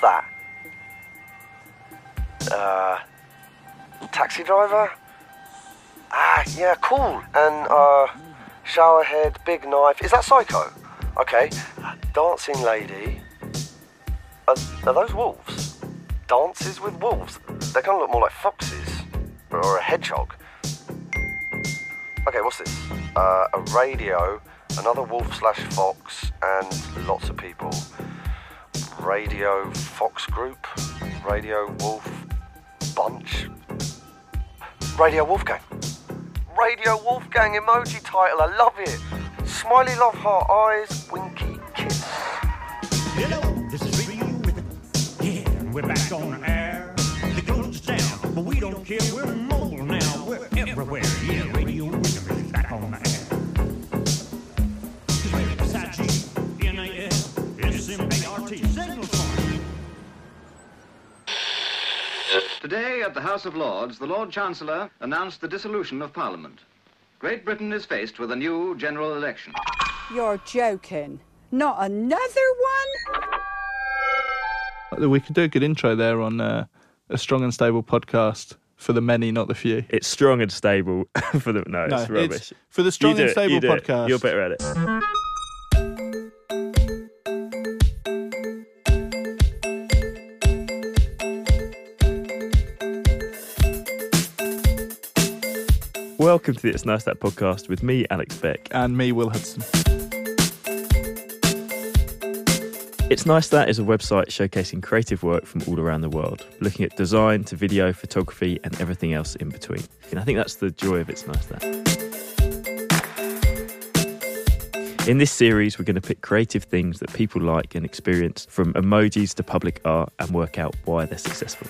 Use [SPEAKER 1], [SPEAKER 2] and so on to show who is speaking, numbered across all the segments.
[SPEAKER 1] What's that? Uh, taxi driver? Ah, yeah, cool. And, uh, shower head, big knife. Is that Psycho? Okay. Dancing lady. Are, are those wolves? Dances with wolves? They kind of look more like foxes. Or a hedgehog. Okay, what's this? Uh, a radio, another wolf slash fox, and lots of people. Radio Fox Group, Radio Wolf Bunch, Radio Wolfgang. Radio Wolfgang emoji title, I love it. Smiley love heart eyes, winky kiss.
[SPEAKER 2] Hello, this is Radio Yeah, we're back on air. The closed us down, but we don't care. We're mobile now. We're everywhere. Yeah, Radio
[SPEAKER 3] Today, at the House of Lords, the Lord Chancellor announced the dissolution of Parliament. Great Britain is faced with a new general election.
[SPEAKER 4] You're joking. Not another one?
[SPEAKER 5] We could do a good intro there on uh, a strong and stable podcast for the many, not the few.
[SPEAKER 6] It's strong and stable for the no, it's
[SPEAKER 5] No,
[SPEAKER 6] rubbish.
[SPEAKER 5] for the strong
[SPEAKER 6] You do
[SPEAKER 5] and
[SPEAKER 6] it,
[SPEAKER 5] stable
[SPEAKER 6] you do it.
[SPEAKER 5] podcast.
[SPEAKER 6] You're better at it. Welcome to the It's Nice That podcast with me, Alex Beck.
[SPEAKER 5] And me, Will Hudson.
[SPEAKER 6] It's Nice That is a website showcasing creative work from all around the world, looking at design to video, photography, and everything else in between. And I think that's the joy of It's Nice That. In this series, we're going to pick creative things that people like and experience, from emojis to public art, and work out why they're successful.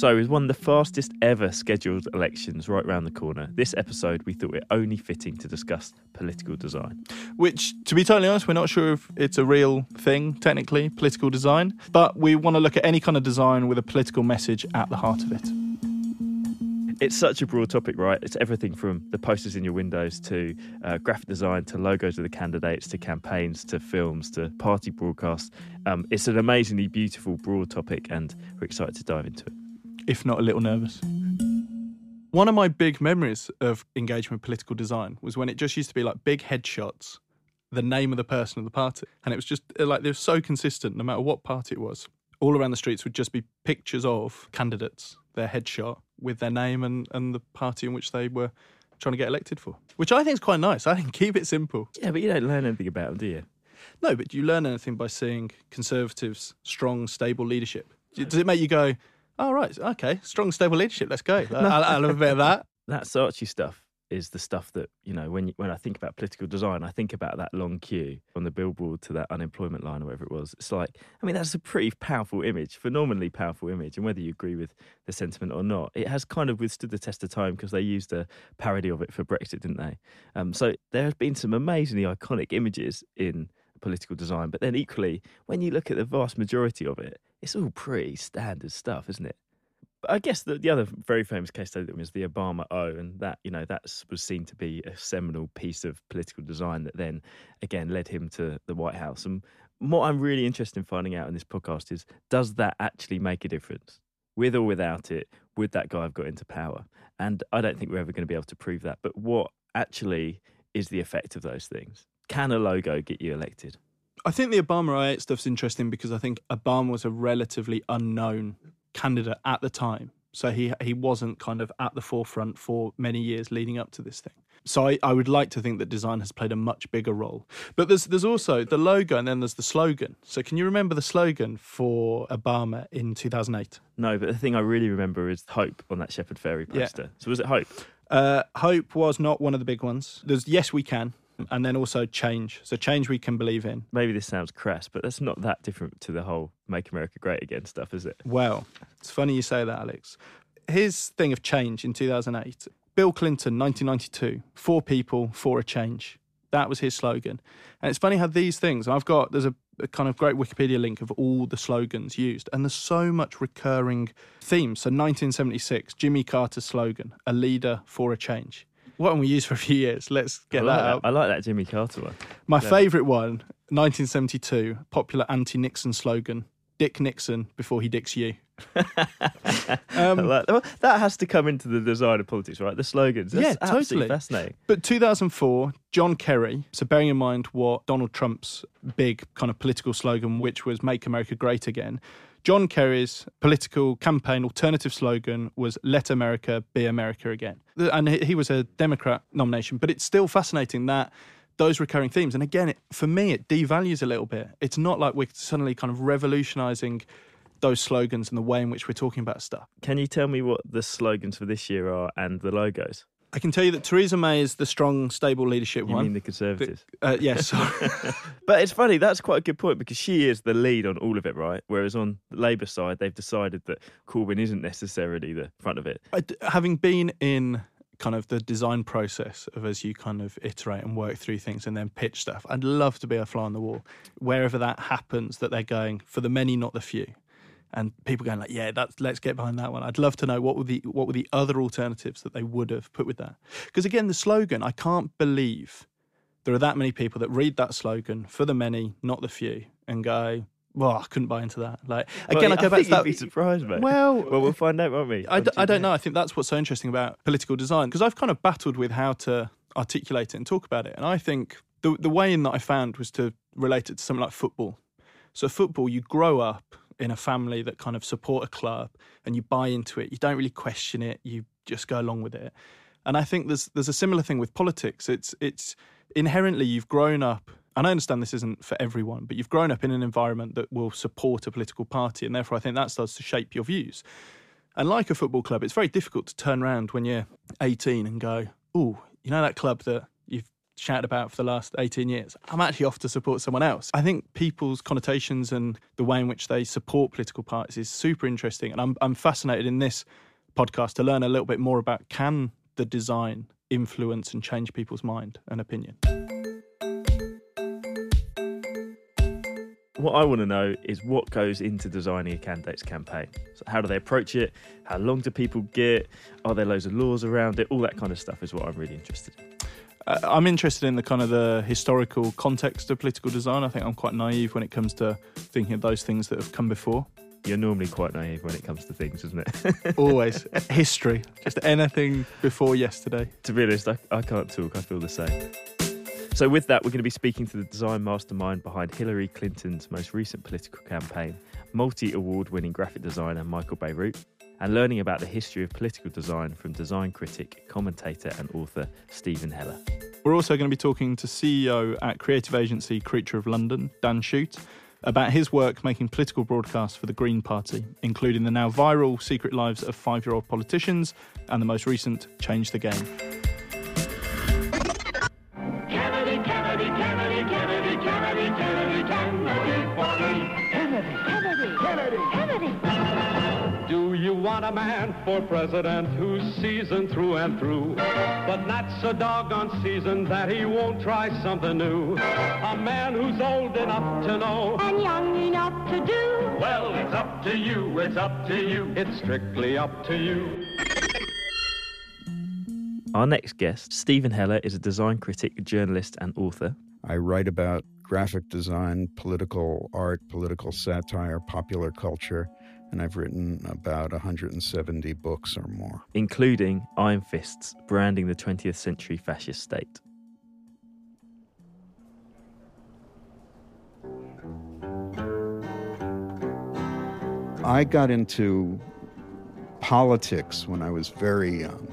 [SPEAKER 6] So, with one of the fastest ever scheduled elections right round the corner, this episode we thought it only fitting to discuss political design.
[SPEAKER 5] Which, to be totally honest, we're not sure if it's a real thing, technically, political design. But we want to look at any kind of design with a political message at the heart of it.
[SPEAKER 6] It's such a broad topic, right? It's everything from the posters in your windows to uh, graphic design to logos of the candidates to campaigns to films to party broadcasts. Um, it's an amazingly beautiful, broad topic, and we're excited to dive into it.
[SPEAKER 5] If not a little nervous. One of my big memories of engagement with political design was when it just used to be like big headshots, the name of the person of the party. And it was just uh, like, they were so consistent no matter what party it was. All around the streets would just be pictures of candidates, their headshot with their name and, and the party in which they were trying to get elected for, which I think is quite nice. I think keep it simple.
[SPEAKER 6] Yeah, but you don't learn anything about them, do you?
[SPEAKER 5] No, but do you learn anything by seeing Conservatives' strong, stable leadership? Does it make you go, oh, right, okay, strong, stable leadership, let's go? I'll, I'll have a bit of that.
[SPEAKER 6] that Saatchi stuff is the stuff that you know when when I think about political design, I think about that long queue on the billboard to that unemployment line or whatever it was. It's like I mean that's a pretty powerful image, phenomenally powerful image, and whether you agree with the sentiment or not, it has kind of withstood the test of time because they used a parody of it for Brexit, didn't they? Um, so there have been some amazingly iconic images in political design, but then equally when you look at the vast majority of it, it's all pretty standard stuff, isn't it? But I guess the, the other very famous case study was the Obama O, and that you know that was seen to be a seminal piece of political design that then again led him to the White House. And what I'm really interested in finding out in this podcast is does that actually make a difference? With or without it, would that guy have got into power? And I don't think we're ever going to be able to prove that. But what actually is the effect of those things? Can a logo get you elected?
[SPEAKER 5] I think the Obama I8 stuff's interesting because I think Obama was a relatively unknown candidate at the time. So he he wasn't kind of at the forefront for many years leading up to this thing. So I, I would like to think that design has played a much bigger role. But there's there's also the logo and then there's the slogan. So can you remember the slogan for Obama in 2008?
[SPEAKER 6] No, but the thing I really remember is hope on that Shepard
[SPEAKER 5] Yeah.
[SPEAKER 6] poster. So was it hope?
[SPEAKER 5] Uh, hope was not one of the big ones. There's yes we can, and then also change. So change we can believe in.
[SPEAKER 6] Maybe this sounds crass, but that's not that different to the whole "Make America Great Again" stuff, is it?
[SPEAKER 5] Well, it's funny you say that, Alex. His thing of change in 2008, Bill Clinton, 1992, four people, for a change. That was his slogan. And it's funny how these things, I've got, there's a, a kind of great Wikipedia link of all the slogans used, and there's so much recurring themes. So 1976, Jimmy Carter's slogan, a leader for a change. What haven't we used for a few years? Let's get
[SPEAKER 6] I like
[SPEAKER 5] that out.
[SPEAKER 6] I like that Jimmy Carter one.
[SPEAKER 5] My favourite one, 1972, popular anti Nixon slogan Dick Nixon before he dicks you.
[SPEAKER 6] I um, like- well, that has to come into the design of politics, right? The slogans. That's
[SPEAKER 5] Yeah, totally.
[SPEAKER 6] fascinating.
[SPEAKER 5] But 2004, John Kerry, so bearing in mind what Donald Trump's big kind of political slogan, which was Make America Great Again, John Kerry's political campaign alternative slogan was Let America Be America Again. And he was a Democrat nomination, but it's still fascinating that those recurring themes. And again, it, for me, it devalues a little bit. It's not like we're suddenly kind of revolutionizing those slogans and the way in which we're talking about stuff.
[SPEAKER 6] Can you tell me what the slogans for this year are and the logos?
[SPEAKER 5] I can tell you that Theresa May is the strong, stable leadership
[SPEAKER 6] You
[SPEAKER 5] one.
[SPEAKER 6] mean the Conservatives?
[SPEAKER 5] uh, yes.
[SPEAKER 6] But it's funny, that's quite a good point because she is the lead on all of it, right? Whereas on the Labour side, they've decided that Corbyn isn't necessarily the front of it.
[SPEAKER 5] I d having been in kind of the design process of as you kind of iterate and work through things and then pitch stuff, I'd love to be a fly on the wall wherever that happens. That they're going for the many, not the few, and people going like, yeah, that's let's get behind that one. I'd love to know what were the what were the other alternatives that they would have put with that. Because again, the slogan, I can't believe there are that many people that read that slogan for the many, not the few, and go. Well, I couldn't buy into that. Like again,
[SPEAKER 6] Well,
[SPEAKER 5] I go back
[SPEAKER 6] think
[SPEAKER 5] to that.
[SPEAKER 6] You'd be surprised, mate.
[SPEAKER 5] Well,
[SPEAKER 6] well, we'll find out, won't we?
[SPEAKER 5] I, d- I don't know. I think that's what's so interesting about political design because I've kind of battled with how to articulate it and talk about it. And I think the the way in that I found was to relate it to something like football. So football, you grow up in a family that kind of support a club and you buy into it. You don't really question it. You just go along with it. And I think there's there's a similar thing with politics. It's it's inherently you've grown up. And I understand this isn't for everyone, but you've grown up in an environment that will support a political party, and therefore I think that starts to shape your views. And like a football club, it's very difficult to turn around when you're 18 and go, oh, you know that club that shouted about for the last 18 years? I'm actually off to support someone else. I think people's connotations and the way in which they support political parties is super interesting. And I'm, I'm fascinated in this podcast to learn a little bit more about can the design influence and change people's mind and opinion?
[SPEAKER 6] What I want to know is what goes into designing a candidate's campaign. So how do they approach it? How long do people get? Are there loads of laws around it? All that kind of stuff is what I'm really interested in.
[SPEAKER 5] Uh, I'm interested in the kind of the historical context of political design. I think I'm quite naive when it comes to thinking of those things that have come before.
[SPEAKER 6] You're normally quite naive when it comes to things, isn't it?
[SPEAKER 5] Always history, just anything before yesterday.
[SPEAKER 6] to be honest, I, I can't talk. I feel the same. So, with that, we're going to be speaking to the design mastermind behind Hillary Clinton's most recent political campaign, multi award winning graphic designer Michael Bierut, and learning about the history of political design from design critic, commentator, and author Steven Heller.
[SPEAKER 5] We're also going to be talking to CEO at creative agency Creature of London, Dan Shute, about his work making political broadcasts for the Green Party, including the now viral Secret Lives of Five Year Old Politicians and the most recent Change the Game.
[SPEAKER 2] A man for president who's seasoned through and through, but not so doggone seasoned that he won't try something new? A man who's old enough to know
[SPEAKER 7] and young enough to do.
[SPEAKER 2] Well, it's up to you, it's up to you. It's strictly up to you.
[SPEAKER 6] Our next guest, Steven Heller, is a design critic, journalist, and author.
[SPEAKER 8] I write about graphic design, political art, political satire, popular culture, and I've written about 170 books or more.
[SPEAKER 6] including Iron Fists, branding the 20th century fascist state.
[SPEAKER 8] I got into politics when I was very young.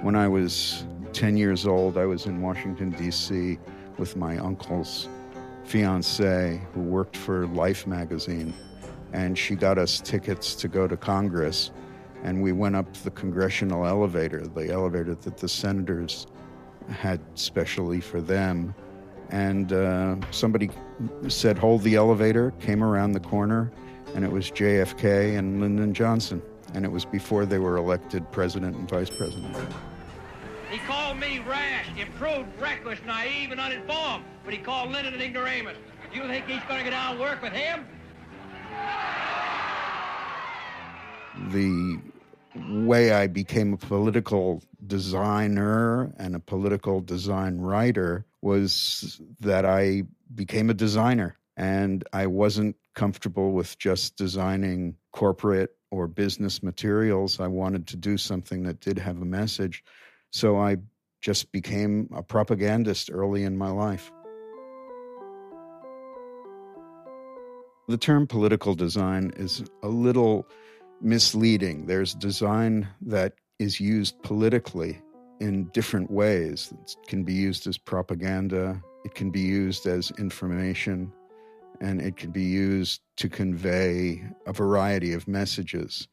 [SPEAKER 8] When I was 10 years old, I was in Washington, D.C. with my uncle's fiance who worked for Life magazine. And she got us tickets to go to Congress. And we went up the congressional elevator, the elevator that the senators had specially for them. And uh, somebody said, Hold the elevator, came around the corner, and it was JFK and Lyndon Johnson. And it was before they were elected president and vice president.
[SPEAKER 9] He called me rash, improved, reckless, naive, and uninformed, but he called Lyndon an ignoramus. Do you think he's going to get out and work with him?
[SPEAKER 8] The way I became a political designer and a political design writer was that I became a designer and I wasn't comfortable with just designing corporate or business materials. I wanted to do something that did have a message. So I just became a propagandist early in my life. The term political design is a little misleading. There's design that is used politically in different ways. It can be used as propaganda, it can be used as information, and it can be used to convey a variety of messages.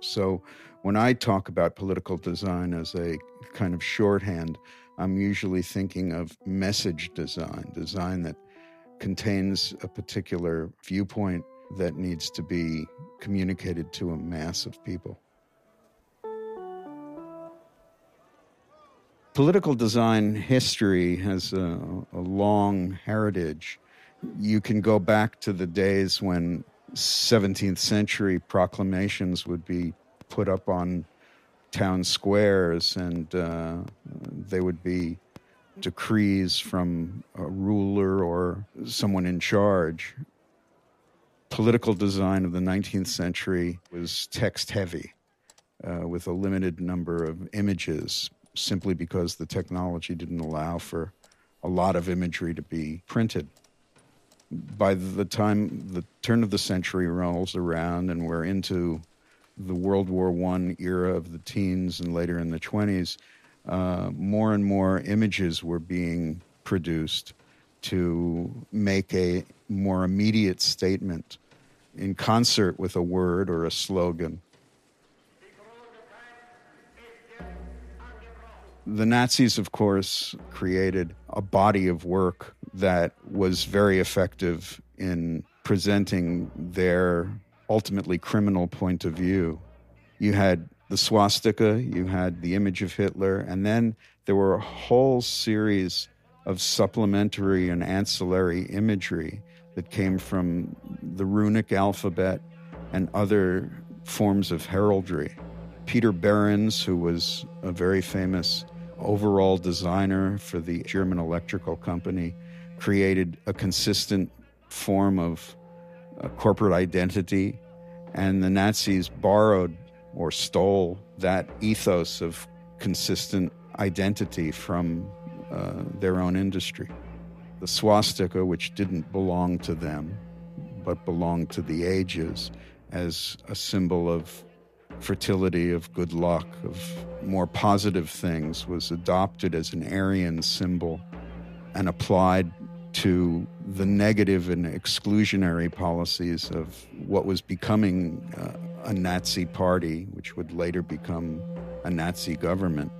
[SPEAKER 8] So when I talk about political design as a kind of shorthand, I'm usually thinking of message design, design that contains a particular viewpoint that needs to be communicated to a mass of people. Political design history has a, a, long heritage. You can go back to the days when 17th century proclamations would be put up on town squares and uh, they would be decrees from a ruler or someone in charge political design of the 19th century was text heavy uh, with a limited number of images simply because the technology didn't allow for a lot of imagery to be printed. By the time the turn of the century rolls around and we're into the World War I era of the teens and later in the 20s, uh, more and more images were being produced to make a more immediate statement in concert with a word or a slogan. The Nazis, of course, created a body of work that was very effective in presenting their ultimately criminal point of view. You had the swastika, you had the image of Hitler, and then there were a whole series of supplementary and ancillary imagery that came from the runic alphabet and other forms of heraldry. Peter Behrens, who was a very famous overall designer for the German electrical company, created a consistent form of uh, corporate identity, and the Nazis borrowed or stole that ethos of consistent identity from uh, their own industry. The swastika, which didn't belong to them, but belonged to the ages as a symbol of fertility, of good luck, of more positive things, was adopted as an Aryan symbol and applied to the negative and exclusionary policies of what was becoming uh, a Nazi party, which would later become a Nazi government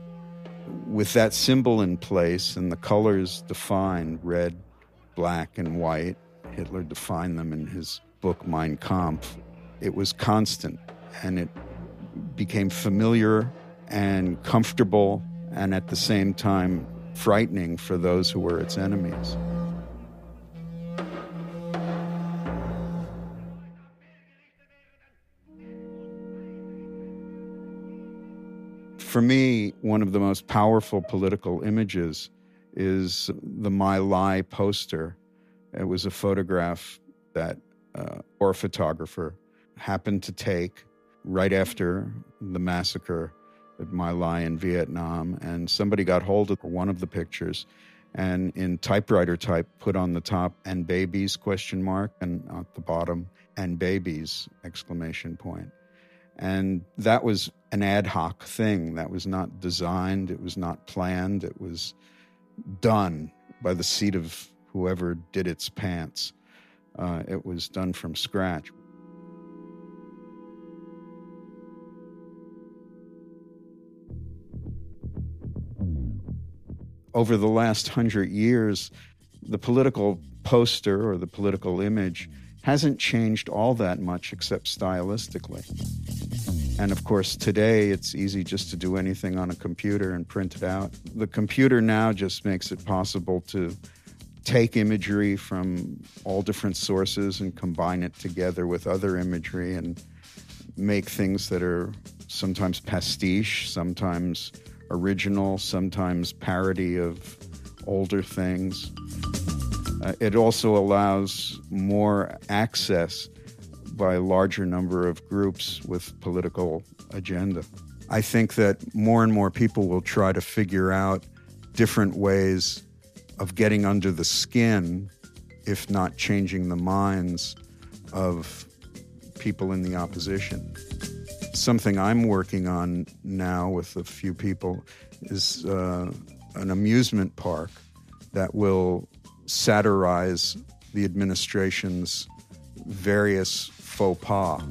[SPEAKER 8] with that symbol in place and the colors defined red, black, and white, Hitler defined them in his book Mein Kampf, it was constant and it became familiar and comfortable and at the same time frightening for those who were its enemies. For me, one of the most powerful political images is the My Lai poster. It was a photograph that uh, or photographer happened to take right after the massacre at My Lai in Vietnam, and somebody got hold of one of the pictures and in typewriter type put on the top and babies? question mark and at the bottom and babies! exclamation point And that was an ad hoc thing. That was not designed, it was not planned, it was done by the seat of whoever did its pants. Uh, it was done from scratch. Over the last hundred years, the political poster or the political image hasn't changed all that much except stylistically. And of course, today it's easy just to do anything on a computer and print it out. The computer now just makes it possible to take imagery from all different sources and combine it together with other imagery and make things that are sometimes pastiche, sometimes original, sometimes parody of older things. Uh, it also allows more access by a larger number of groups with political agenda. I think that more and more people will try to figure out different ways of getting under the skin, if not changing the minds of people in the opposition. Something I'm working on now with a few people is uh, an amusement park that will satirize the administration's various faux pas.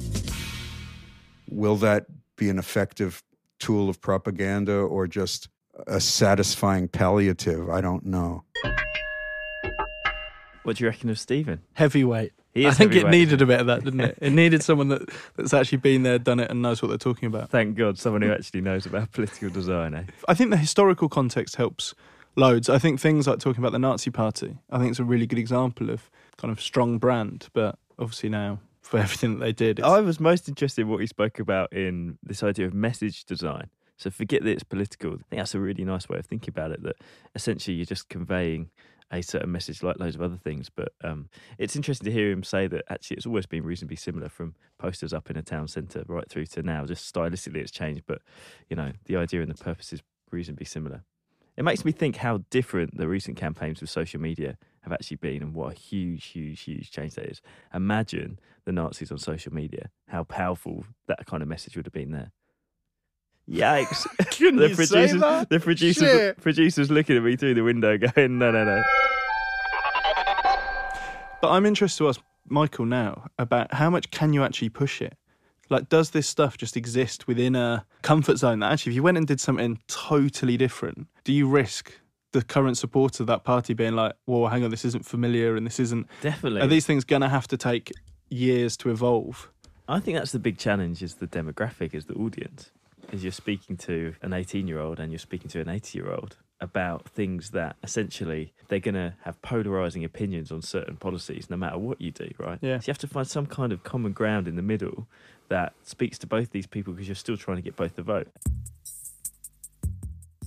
[SPEAKER 8] Will that be an effective tool of propaganda or just a satisfying palliative? I don't know.
[SPEAKER 6] What do you reckon of Steven?
[SPEAKER 5] Heavyweight.
[SPEAKER 6] He
[SPEAKER 5] I think it needed a bit of that, didn't it? It needed someone that, that's actually been there, done it, and knows what they're talking about.
[SPEAKER 6] Thank God, someone who actually knows about political design. Eh?
[SPEAKER 5] I think the historical context helps loads. I think things like talking about the Nazi Party, I think it's a really good example of kind of strong brand, but obviously now for everything that they did,
[SPEAKER 6] I was most interested in what he spoke about in this idea of message design. So forget that it's political. I think that's a really nice way of thinking about it. That essentially you're just conveying a certain message, like loads of other things. But um, it's interesting to hear him say that actually it's always been reasonably similar from posters up in a town centre right through to now. Just stylistically it's changed, but you know the idea and the purpose is reasonably similar. It makes me think how different the recent campaigns with social media have actually been and what a huge, huge, huge change that is. Imagine the Nazis on social media, how powerful that kind of message would have been there. Yikes. The producers, the producers,
[SPEAKER 5] Shit.
[SPEAKER 6] producers looking at me through the window going, no, no, no.
[SPEAKER 5] But I'm interested to ask Michael now about how much can you actually push it? Like, does this stuff just exist within a comfort zone that actually, if you went and did something totally different, do you risk the current supporter of that party being like, whoa, hang on, this isn't familiar and this isn't.
[SPEAKER 6] Definitely.
[SPEAKER 5] Are these things going to have to take years to evolve?
[SPEAKER 6] I think that's the big challenge is the demographic, is the audience. Is you're speaking to an 18 year old and you're speaking to an 80 year old about things that essentially they're going to have polarizing opinions on certain policies no matter what you do, right?
[SPEAKER 5] Yeah.
[SPEAKER 6] So you have to find some kind of common ground in the middle that speaks to both these people because you're still trying to get both the vote.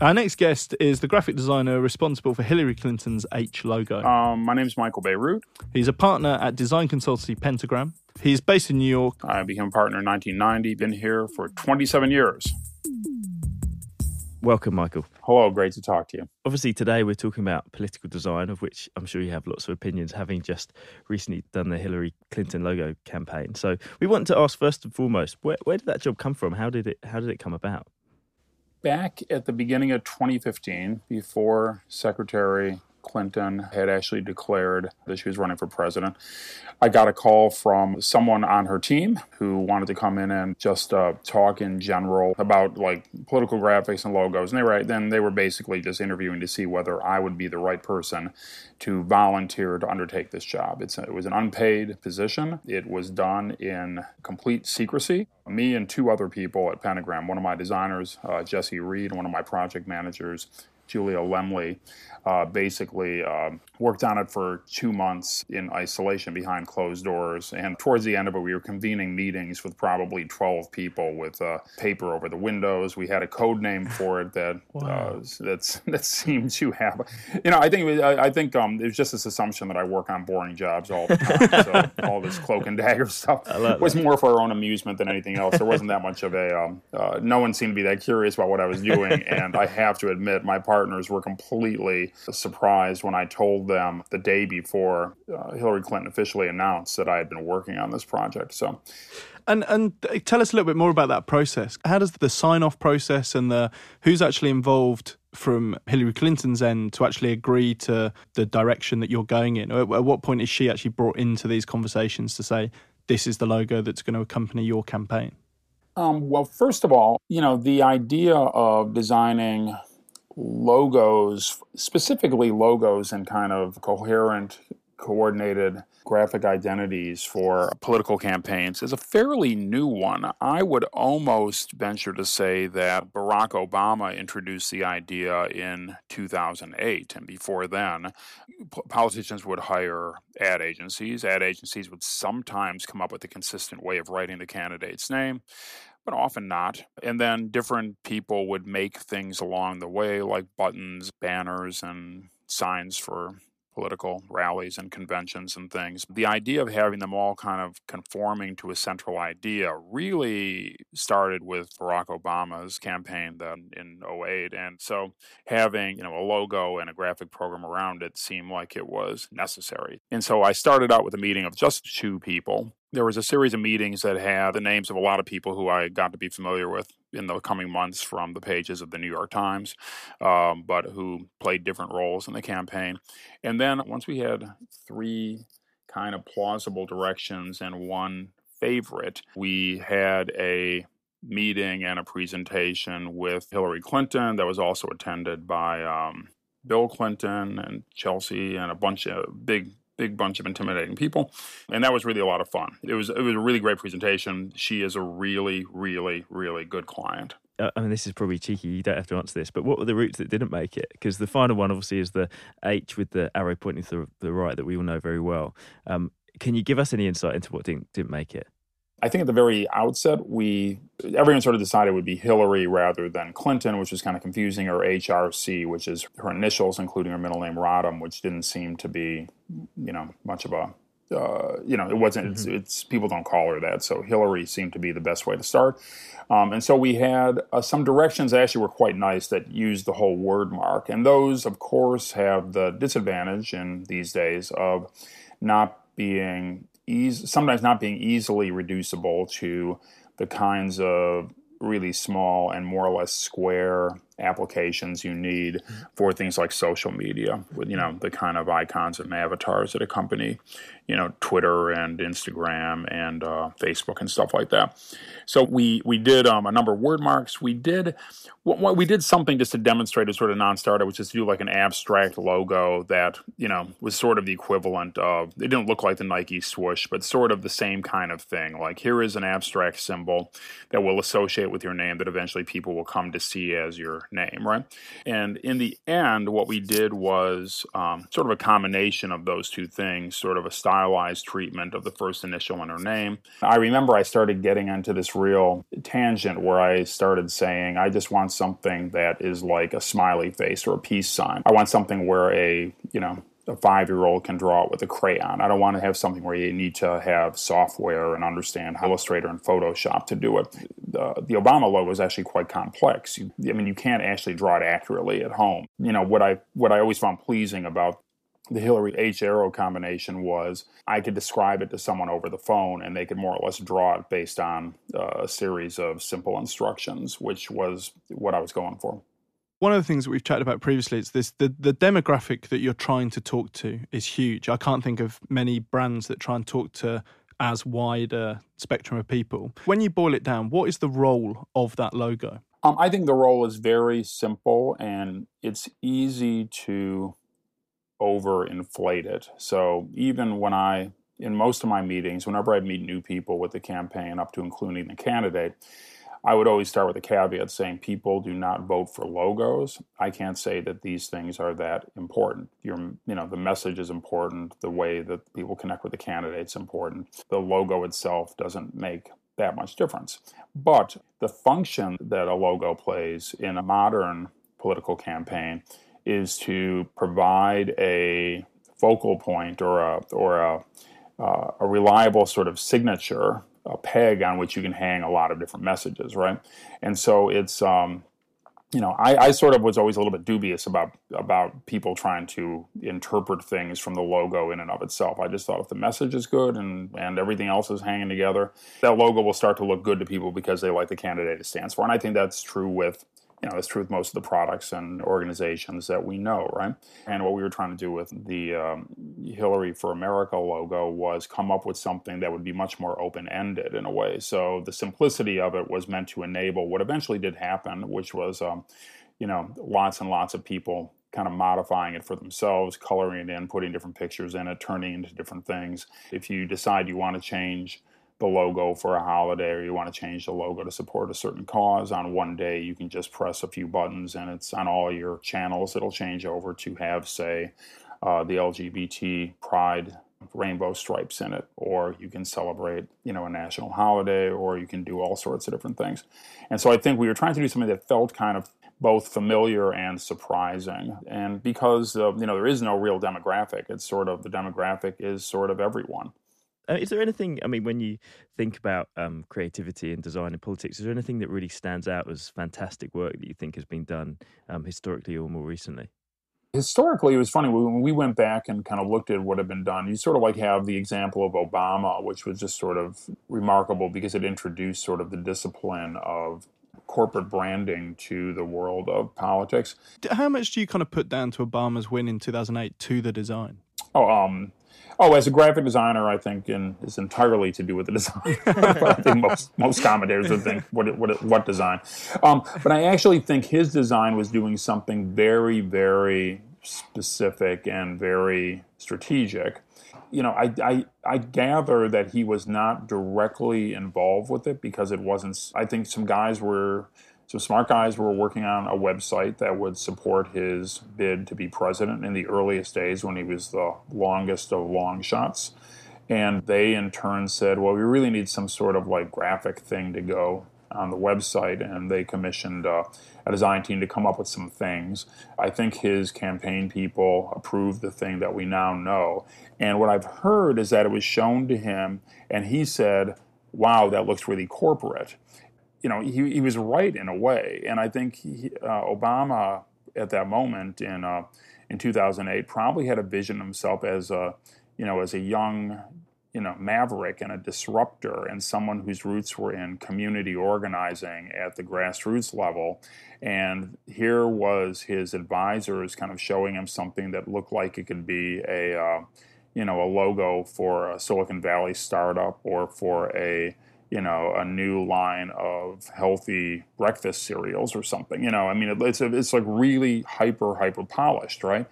[SPEAKER 5] Our next guest is the graphic designer responsible for Hillary Clinton's H logo.
[SPEAKER 10] Um, my name is Michael Bierut.
[SPEAKER 5] He's a partner at design consultancy Pentagram. He's based in New York.
[SPEAKER 10] I became a partner in 1990. Been here for 27 years.
[SPEAKER 6] Welcome, Michael.
[SPEAKER 10] Hello, great to talk to you.
[SPEAKER 6] Obviously, today we're talking about political design, of which I'm sure you have lots of opinions, having just recently done the Hillary Clinton logo campaign. So, we want to ask first and foremost, where, where did that job come from? How did it How did it come about?
[SPEAKER 10] Back at the beginning of 2015, before Secretary Clinton had actually declared that she was running for president, I got a call from someone on her team who wanted to come in and just uh, talk in general about like political graphics and logos. And they were then they were basically just interviewing to see whether I would be the right person to volunteer to undertake this job. It's it was an unpaid position. It was done in complete secrecy. Me and two other people at Pentagram, one of my designers, uh, Jesse Reed, one of my project managers, Julia Lemley, uh, basically um, worked on it for two months in isolation behind closed doors. And towards the end of it, we were convening meetings with probably 12 people with uh, paper over the windows. We had a code name for it that uh, that's that seemed to have, you know, I think I, I think um, there's just this assumption that I work on boring jobs all the time. so all this cloak and dagger stuff was more for our own amusement than anything else. There wasn't that much of a. Um, uh, no one seemed to be that curious about what I was doing, and I have to admit, my partners were completely surprised when I told them the day before uh, Hillary Clinton officially announced that I had been working on this project. So,
[SPEAKER 5] and and tell us a little bit more about that process. How does the sign off process and the who's actually involved from Hillary Clinton's end to actually agree to the direction that you're going in? At what point is she actually brought into these conversations to say this is the logo that's going to accompany your campaign?
[SPEAKER 10] Um, well, first of all, you know, the idea of designing logos, specifically logos and kind of coherent, coordinated graphic identities for political campaigns is a fairly new one. I would almost venture to say that Barack Obama introduced the idea in 2008. And before then, politicians would hire ad agencies. Ad agencies would sometimes come up with a consistent way of writing the candidate's name but often not. And then different people would make things along the way, like buttons, banners, and signs for political rallies and conventions and things. The idea of having them all kind of conforming to a central idea really started with Barack Obama's campaign then in 08. And so having, you know, a logo and a graphic program around it seemed like it was necessary. And so I started out with a meeting of just two people there was a series of meetings that had the names of a lot of people who I got to be familiar with in the coming months from the pages of the New York Times, um, but who played different roles in the campaign. And then once we had three kind of plausible directions and one favorite, we had a meeting and a presentation with Hillary Clinton that was also attended by um, Bill Clinton and Chelsea and a bunch of big big bunch of intimidating people, and that was really a lot of fun. It was it was a really great presentation. She is a really really really good client.
[SPEAKER 6] Uh, I mean, this is probably cheeky. You don't have to answer this, but what were the routes that didn't make it? Because the final one, obviously, is the H with the arrow pointing to the right that we all know very well. Um, can you give us any insight into what didn't didn't make it?
[SPEAKER 10] I think at the very outset, we everyone sort of decided it would be Hillary rather than Clinton, which was kind of confusing, or HRC, which is her initials, including her middle name Rodham, which didn't seem to be, you know, much of a uh, you know, it wasn't. Mm-hmm. It's, it's, people don't call her that. So Hillary seemed to be the best way to start. Um, and so we had uh, some directions that actually were quite nice that used the whole word mark, and those, of course, have the disadvantage in these days of not being easy, sometimes not being easily reducible to the kinds of really small and more or less square applications you need for things like social media with you know the kind of icons and avatars that accompany you know Twitter and Instagram and uh, Facebook and stuff like that. So we we did um, a number of word marks. We did what, we did something just to demonstrate a sort of non-starter, which is to do like an abstract logo that you know was sort of the equivalent of. It didn't look like the Nike swoosh, but sort of the same kind of thing. Like here is an abstract symbol that will associate with your name that eventually people will come to see as your name, right? And in the end, what we did was um, sort of a combination of those two things, sort of a stylized treatment of the first initial in her name. I remember I started getting into this real tangent where I started saying, I just want something that is like a smiley face or a peace sign. I want something where a, you know, a five year old can draw it with a crayon. I don't want to have something where you need to have software and understand Illustrator and Photoshop to do it. The, the Obama logo is actually quite complex. You, I mean, you can't actually draw it accurately at home. You know, what I, what I always found pleasing about the Hillary H arrow combination was I could describe it to someone over the phone and they could more or less draw it based on uh, a series of simple instructions, which was what I was going for
[SPEAKER 5] one of the things that we've chatted about previously is this the, the demographic that you're trying to talk to is huge. I can't think of many brands that try and talk to as wide a spectrum of people. When you boil it down, what is the role of that logo?
[SPEAKER 10] Um, I think the role is very simple and it's easy to overinflate it. So even when I, in most of my meetings, whenever I'd meet new people with the campaign, up to including the candidate, I would always start with a caveat saying people do not vote for logos. I can't say that these things are that important. Your, you know, the message is important. The way that people connect with the candidate's is important. The logo itself doesn't make that much difference. But the function that a logo plays in a modern political campaign is to provide a focal point or a or a, uh, a reliable sort of signature a peg on which you can hang a lot of different messages, right? And so it's um, you know, I, I sort of was always a little bit dubious about about people trying to interpret things from the logo in and of itself. I just thought if the message is good and and everything else is hanging together, that logo will start to look good to people because they like the candidate it stands for. And I think that's true with you know, it's true with most of the products and organizations that we know, right? And what we were trying to do with the um, Hillary for America logo was come up with something that would be much more open ended in a way. So the simplicity of it was meant to enable what eventually did happen, which was, um, you know, lots and lots of people kind of modifying it for themselves, coloring it in, putting different pictures in it, turning into different things. If you decide you want to change, the logo for a holiday or you want to change the logo to support a certain cause on one day you can just press a few buttons and it's on all your channels. It'll change over to have say uh, the lgbt pride rainbow stripes in it or you can celebrate you know a national holiday or you can do all sorts of different things. And so i think we were trying to do something that felt kind of both familiar and surprising. And because you know there is no real demographic it's sort of the demographic is sort of everyone
[SPEAKER 6] uh, is there anything? I mean, when you think about um, creativity and design and politics, is there anything that really stands out as fantastic work that you think has been done um, historically or more recently?
[SPEAKER 10] Historically, it was funny when we went back and kind of looked at what had been done. You sort of like have the example of Obama, which was just sort of remarkable because it introduced sort of the discipline of corporate branding to the world of politics.
[SPEAKER 5] How much do you kind of put down to Obama's win in 2008 to the design?
[SPEAKER 10] Oh, um, Oh, as a graphic designer, I think in, is entirely to do with the design. I think most most commentators would think what what what design, um, but I actually think his design was doing something very very specific and very strategic. You know, I, I I gather that he was not directly involved with it because it wasn't. I think some guys were so smart guys were working on a website that would support his bid to be president in the earliest days when he was the longest of long shots. And they in turn said, well, we really need some sort of like graphic thing to go on the website. And they commissioned uh, a design team to come up with some things. I think his campaign people approved the thing that we now know. And what I've heard is that it was shown to him, and he said, wow, that looks really corporate you know, he, he was right in a way. And I think he, uh, Obama at that moment in uh, in 2008 probably had a vision of himself as a, you know, as a young, you know, maverick and a disruptor and someone whose roots were in community organizing at the grassroots level. And here was his advisors kind of showing him something that looked like it could be a, uh, you know, a logo for a Silicon Valley startup or for a you know, a new line of healthy breakfast cereals or something. You know, I mean, it's a, it's like really hyper hyper polished, right?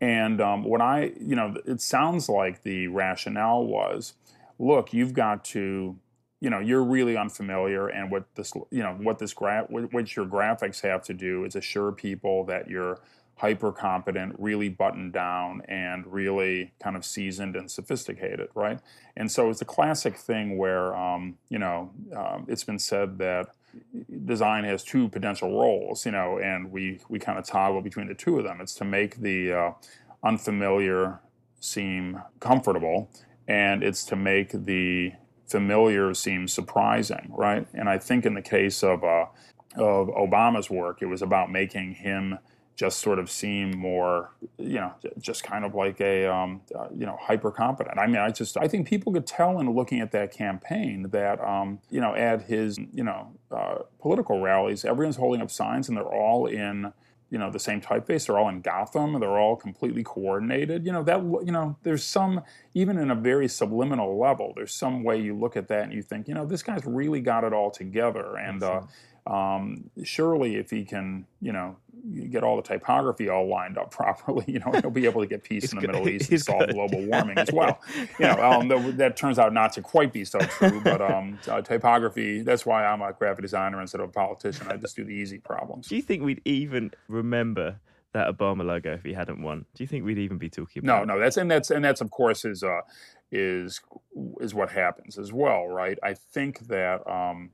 [SPEAKER 10] And um, what I, you know, it sounds like the rationale was, look, you've got to, you know, you're really unfamiliar, and what this, you know, what this gra- what your graphics have to do is assure people that you're hyper competent, really buttoned down, and really kind of seasoned and sophisticated, right? And so it's a classic thing where, um, you know, um, it's been said that design has two potential roles, you know, and we, we kind of toggle between the two of them. It's to make the uh, unfamiliar seem comfortable, and it's to make the familiar seem surprising, right? And I think in the case of, uh, of Obama's work, it was about making him just sort of seem more, you know, just kind of like a, um, uh, you know, hyper competent. I mean, I just, I think people could tell in looking at that campaign that, um, you know, at his, you know, uh, political rallies, everyone's holding up signs and they're all in, you know, the same typeface. They're all in Gotham. They're all completely coordinated. You know, that, you know, there's some, even in a very subliminal level, there's some way you look at that and you think, you know, this guy's really got it all together. And, uh, um, surely if he can, you know, get all the typography all lined up properly, you know, he'll be able to get peace in the Middle East and solve global warming as well. You know, um, that, that, turns out not to quite be so true, but um, uh, typography, that's why I'm a graphic designer instead of a politician. I just do the easy problems.
[SPEAKER 6] Do you think we'd even remember that Obama logo if he hadn't won? Do you think we'd even be talking about
[SPEAKER 10] No, no, that's and that's and that's of course is uh, is is what happens as well, right? I think that um,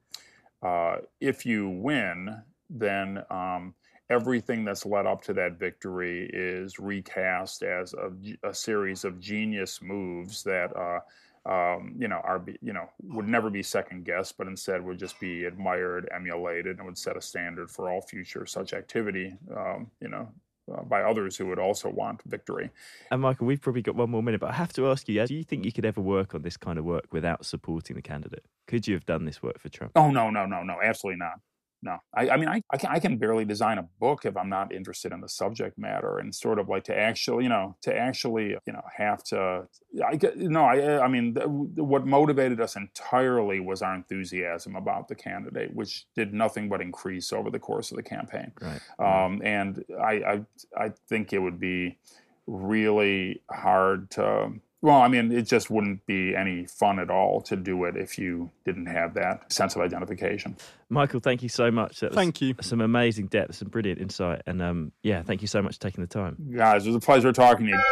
[SPEAKER 10] uh, if you win, then um, everything that's led up to that victory is recast as a, a series of genius moves that uh, um, you know are you know would never be second guessed, but instead would just be admired, emulated, and would set a standard for all future such activity. Um, you know. Uh, by others who would also want victory.
[SPEAKER 6] And Michael, we've probably got one more minute, but I have to ask you: Do you think you could ever work on this kind of work without supporting the candidate? Could you have done this work for Trump?
[SPEAKER 10] Oh no, no, no, no, absolutely not no I, I, mean I, I can, I can barely design a book if i'm not interested in the subject matter and sort of like to actually you know to actually you know have to i no i i mean what motivated us entirely was our enthusiasm about the candidate which did nothing but increase over the course of the campaign
[SPEAKER 6] right.
[SPEAKER 10] um, and I, I i think it would be really hard to well, I mean, it just wouldn't be any fun at all to do it if you didn't have that sense of identification.
[SPEAKER 6] Michael, thank you so much.
[SPEAKER 5] thank you.
[SPEAKER 6] Some amazing depth, some brilliant insight, and um, yeah, thank you so much for taking the time.
[SPEAKER 10] Guys, it was a pleasure talking to you.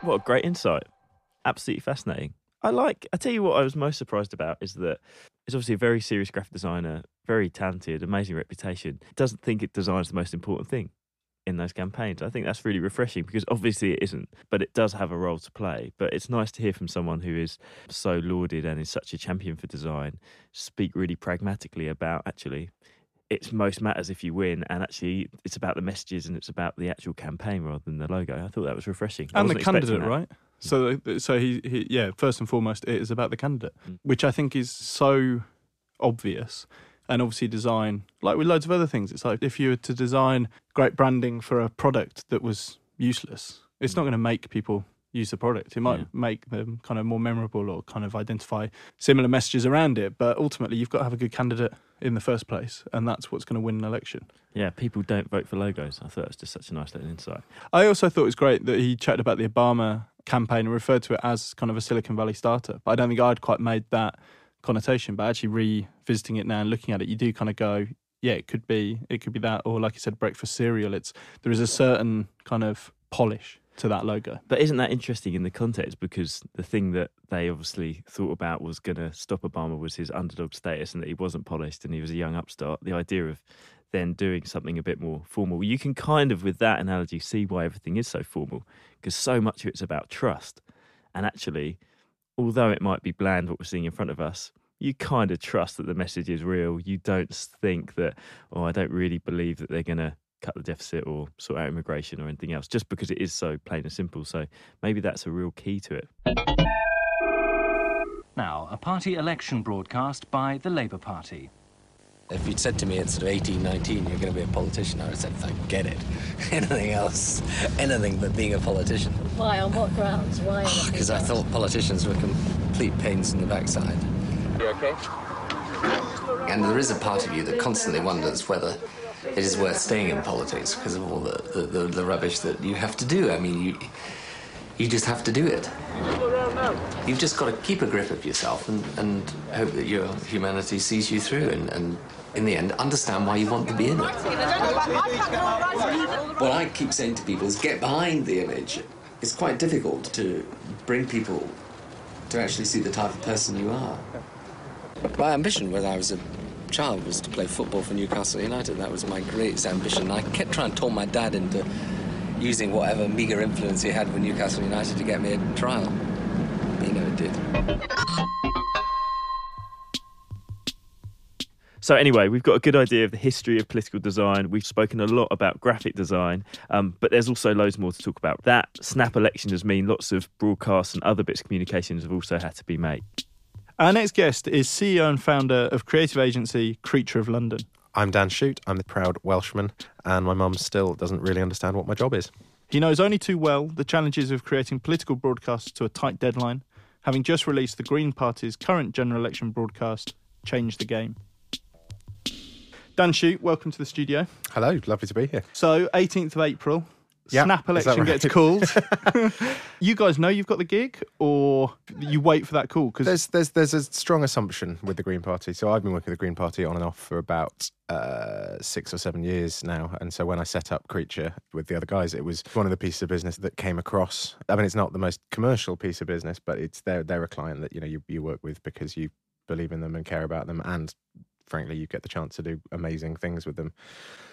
[SPEAKER 6] What a great insight! Absolutely fascinating. I like. I tell you what, I was most surprised about is that he's obviously a very serious graphic designer, very talented, amazing reputation. Doesn't think it designs the most important thing in those campaigns. I think that's really refreshing because obviously it isn't, but it does have a role to play. But it's nice to hear from someone who is so lauded and is such a champion for design speak really pragmatically about actually it's most matters if you win, and actually it's about the messages and it's about the actual campaign rather than the logo. I thought that was refreshing.
[SPEAKER 5] And the candidate, right? So, so he, he, yeah, first and foremost, it is about the candidate, mm. which I think is so obvious and obviously design like with loads of other things. It's like if you were to design great branding for a product that was useless it's not mm. going to make people use the product. It might yeah. make them kind of more memorable or kind of identify similar messages around it but ultimately you've got to have a good candidate in the first place and that's what's going to win an election.
[SPEAKER 6] Yeah people don't vote for logos. I thought it was just such a nice little insight.
[SPEAKER 5] I also thought it was great that he chatted about the obama campaign and referred to it as kind of a silicon valley starter but i don't think i'd quite made that connotation, but actually revisiting it now and looking at it, you do kind of go, yeah, it could be, it could be that, or like you said, breakfast cereal. It's there is a certain kind of polish to that logo.
[SPEAKER 6] But isn't that interesting in the context? Because the thing that they obviously thought about was going to stop Obama was his underdog status and that he wasn't polished and he was a young upstart. The idea of then doing something a bit more formal, you can kind of, with that analogy, see why everything is so formal because so much of it's about trust. And actually, although it might be bland what we're seeing in front of us, you kind of trust that the message is real. You don't think that, oh, I don't really believe that they're going to cut the deficit or sort out immigration or anything else, just because it is so plain and simple. So maybe that's a real key to it.
[SPEAKER 11] Now, a party election broadcast by the Labour Party.
[SPEAKER 12] If you'd said to me at sort of 18, 19, you're going to be a politician, I would have said, forget it. anything else, anything but being a politician.
[SPEAKER 13] Why? On what grounds? Why?
[SPEAKER 12] Because I thought politicians were complete pains in the backside.
[SPEAKER 14] You okay?
[SPEAKER 12] And there is a part of you that constantly wonders whether it is worth staying in politics because of all the, the, the, the rubbish that you have to do. I mean, you you just have to do it. You've just got to keep a grip of yourself and, and hope that your humanity sees you through and, and in the end, understand why you want to be in it. What I keep saying to people is get behind the image. It's quite difficult to bring people to actually see the type of person you are. My ambition when I was a child was to play football for Newcastle United. That was my greatest ambition. I kept trying to talk my dad into using whatever meagre influence he had with Newcastle United to get me a trial. He never did.
[SPEAKER 6] So, anyway, we've got a good idea of the history of political design. We've spoken a lot about graphic design, um, but there's also loads more to talk about. That snap election has mean lots of broadcasts and other bits of communications have also had to be made.
[SPEAKER 5] Our next guest is CEO and founder of creative agency Creature of London.
[SPEAKER 15] I'm Dan Shute. I'm the proud Welshman, and my mum still doesn't really understand what my job is.
[SPEAKER 5] He knows only too well the challenges of creating political broadcasts to a tight deadline, having just released the Green Party's current general election broadcast, Change the Game. Dan Shute, welcome to the studio.
[SPEAKER 15] Hello, lovely to be here.
[SPEAKER 5] So, 18th of April, Yep, Snap election right? gets called. you guys know you've got the gig, or you wait for that call?
[SPEAKER 15] Because there's there's there's a strong assumption with the Green Party. So I've been working with the Green Party on and off for about uh, six or seven years now. And so when I set up Creature with the other guys, it was one of the pieces of business that came across. I mean, it's not the most commercial piece of business, but it's they're they're a client that you know you, you work with because you believe in them and care about them and frankly, you get the chance to do amazing things with them.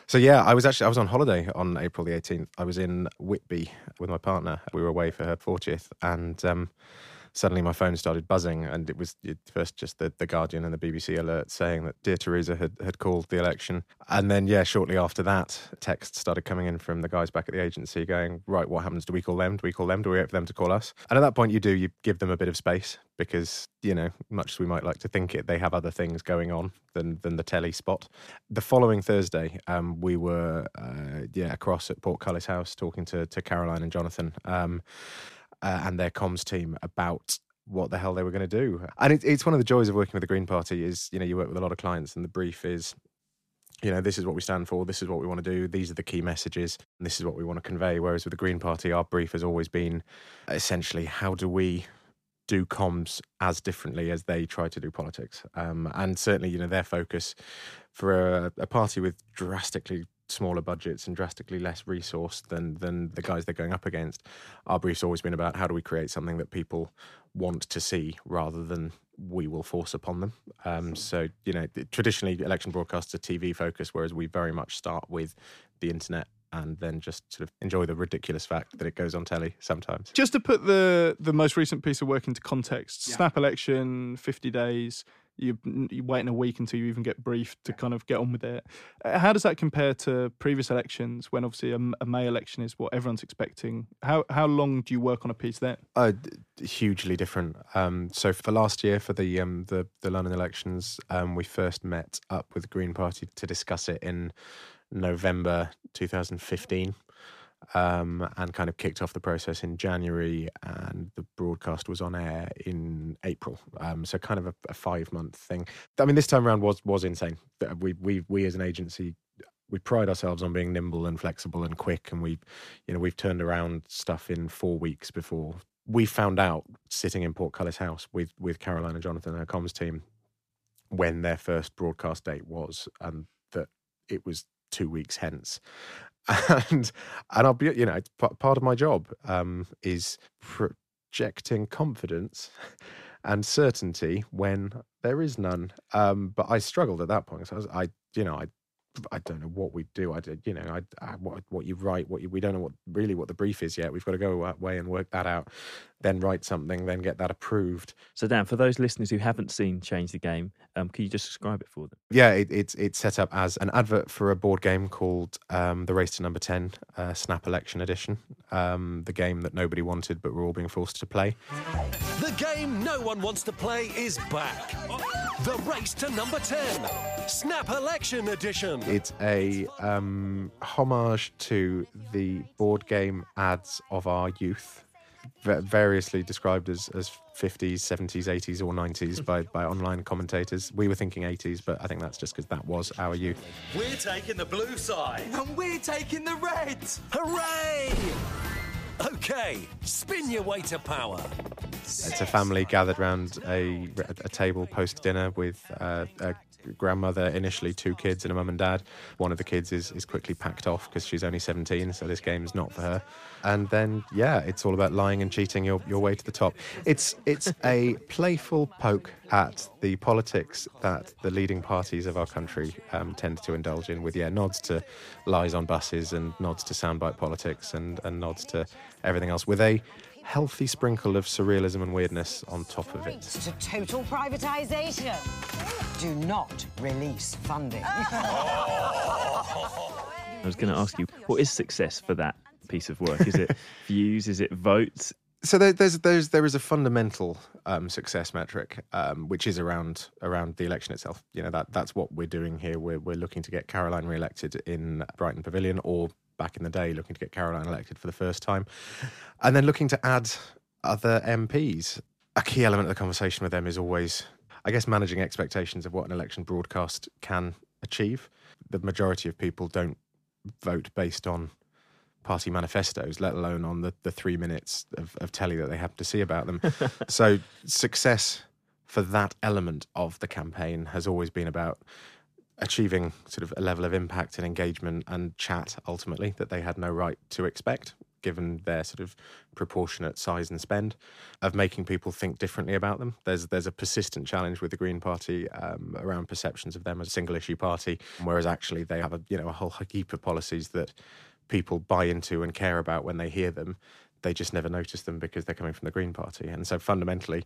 [SPEAKER 15] So yeah, I was actually I was on holiday on April the 18th. I was in Whitby with my partner. We were away for her 40th, and um, suddenly my phone started buzzing, and it was first just the, the Guardian and the BBC alert saying that dear Theresa had, had called the election. And then, yeah, shortly after that, texts started coming in from the guys back at the agency going, right, what happens? Do we call them? Do we call them? Do we wait for them to call us? And at that point, you do, you give them a bit of space because, you know, much as we might like to think it, they have other things going on than, than the telly spot. The following Thursday, um, we were, uh, yeah, across at Portcullis House talking to, to Caroline and Jonathan. Um, uh, and their comms team about what the hell they were going to do. And it, it's one of the joys of working with the Green Party is, you know, you work with a lot of clients and the brief is, you know, this is what we stand for, this is what we want to do, these are the key messages, and this is what we want to convey. Whereas with the Green Party, our brief has always been essentially how do we do comms as differently as they try to do politics. Um, and certainly, you know, their focus for a, a party with drastically smaller budgets and drastically less resource than than the guys they're going up against. Our brief's always been about how do we create something that people want to see rather than we will force upon them. Um, so you know, traditionally election broadcasts are TV focused, whereas we very much start with the internet and then just sort of enjoy the ridiculous fact that it goes on telly sometimes.
[SPEAKER 5] Just to put the the most recent piece of work into context,
[SPEAKER 15] Yeah.
[SPEAKER 5] snap election, fifty days. You you wait in a week until you even get briefed to kind of get on with it. Uh, How does that compare to previous elections when obviously a, a May election is what everyone's expecting? How how long do you work on a piece then?
[SPEAKER 15] Uh, hugely different. Um, so for last year, for the um, the the London elections, um, we first met up with the Green Party to discuss it in November 2015, um, and kind of kicked off the process in January, and the broadcast was on air in April. Um, so kind of a, a five month thing. I mean, this time around was was insane. We we we as an agency we pride ourselves on being nimble and flexible and quick and we you know we've turned around stuff in four weeks before we found out sitting in portcullis house with with caroline and jonathan and her comms team when their first broadcast date was and that it was two weeks hence and and i'll be you know it's pa- part of my job um is projecting confidence and certainty when there is none. Um but i struggled at that point so i, was, I you know i I don't know what we do. I did, you know, I, I what what you write, what you, we don't know what really what the brief is yet. We've got to go away and work that out, then write something, then get that approved.
[SPEAKER 6] So, Dan, for those listeners who haven't seen Change the Game, um, can you just describe it for them?
[SPEAKER 15] Yeah, it, it's it's set up as an advert for a board game called um, the Race to Number Ten, uh, Snap Election Edition, um, the game that nobody wanted but we're all being forced to play.
[SPEAKER 14] The game no one wants to play is back. The race to number 10. Snap Election Edition.
[SPEAKER 15] It's a um, homage to the board game ads of our youth, va- variously described as, as 50s, 70s, 80s, or 90s by, by online commentators. We were thinking 80s, but I think that's just because that was our youth.
[SPEAKER 14] We're taking the blue side. And we're taking the red. Hooray! Okay, spin your way to power.
[SPEAKER 15] It's a family gathered around a, a table post dinner with uh, a grandmother, initially two kids and a mum and dad. One of the kids is, is quickly packed off because she's only 17, so this game's not for her. And then, yeah, it's all about lying and cheating your, your way to the top. It's, it's a playful poke at the politics that the leading parties of our country um, tend to indulge in, with, yeah, nods to lies on buses and nods to soundbite politics and, and nods to everything else, with a healthy sprinkle of surrealism and weirdness on top of it.
[SPEAKER 16] to total privatisation. Do not release funding.
[SPEAKER 6] I was going to ask you, what is success for that piece of work? Is it views? Is it votes?
[SPEAKER 15] So there, there's there's there is a fundamental um, success metric, um, which is around around the election itself. You know that that's what we're doing here. We're we're looking to get Caroline re-elected in Brighton Pavilion, or back in the day, looking to get Caroline elected for the first time, and then looking to add other MPs. A key element of the conversation with them is always, I guess, managing expectations of what an election broadcast can achieve. The majority of people don't vote based on party manifestos, let alone on the, the three minutes of, of telly that they happen to see about them. so success for that element of the campaign has always been about achieving sort of a level of impact and engagement and chat ultimately that they had no right to expect. given their sort of proportionate size and spend, of making people think differently about them. There's there's a persistent challenge with the Green Party um, around perceptions of them as a single issue party, whereas actually they have a you know a whole heap of policies that people buy into and care about when they hear them. They just never notice them because they're coming from the Green Party, and so fundamentally,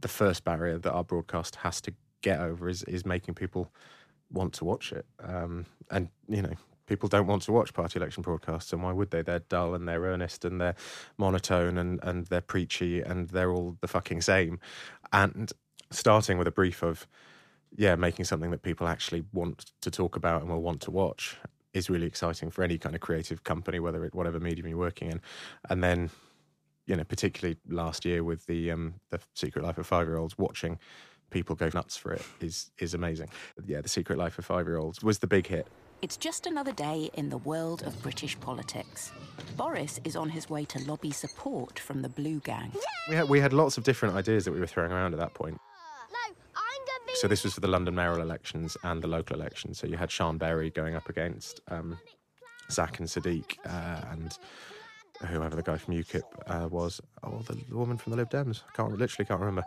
[SPEAKER 15] the first barrier that our broadcast has to get over is is making people want to watch it. Um, and you know, people don't want to watch party election broadcasts, and why would they? They're dull and they're earnest and they're monotone and and they're preachy and they're all the fucking same. And starting with a brief of yeah, making something that people actually want to talk about and will want to watch is really exciting for any kind of creative company, whether it whatever medium you're working in, and then. You know, particularly last year with the um, the Secret Life of Five Year Olds, watching people go nuts for it is is amazing. Yeah, The Secret Life of Five Year Olds was the big hit.
[SPEAKER 17] It's just another day in the world of British politics. Boris is on his way to lobby support from the Blue Gang.
[SPEAKER 15] We had we had lots of different ideas that we were throwing around at that point. So this was for the London mayoral elections and the local elections. So you had Sian Berry going up against um, Zac and Sadiq uh, and whoever the guy from UKIP uh, was. Oh, the, the woman from the Lib Dems. I can't literally can't remember.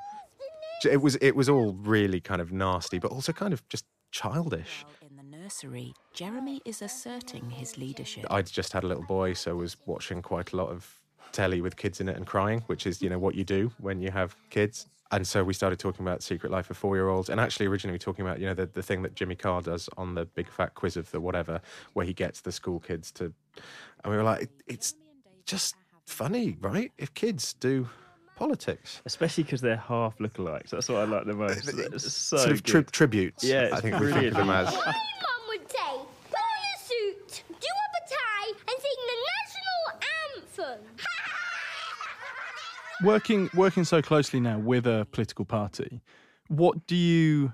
[SPEAKER 15] It was it was all really kind of nasty, but also kind of just childish.
[SPEAKER 17] In the nursery, Jeremy is asserting his leadership.
[SPEAKER 15] I'd just had a little boy, so was watching quite a lot of telly with kids in it and crying, which is you know what you do when you have kids. And so we started talking about Secret Life of Four Year Olds, and actually originally we were talking about you know the, the thing that Jimmy Carr does on the Big Fat Quiz of the whatever, where he gets the school kids to, and we were like, it, it's just funny, right? If kids do politics,
[SPEAKER 6] especially because they're half lookalikes. That's what I like the most. It's so
[SPEAKER 15] sort of tri- tributes.
[SPEAKER 6] Yeah,
[SPEAKER 15] I
[SPEAKER 6] it's
[SPEAKER 15] think we think of them as.
[SPEAKER 18] Mum would say, put on a suit, do up a tie, and sing the national anthem.
[SPEAKER 5] Working working so closely now with a political party, what do you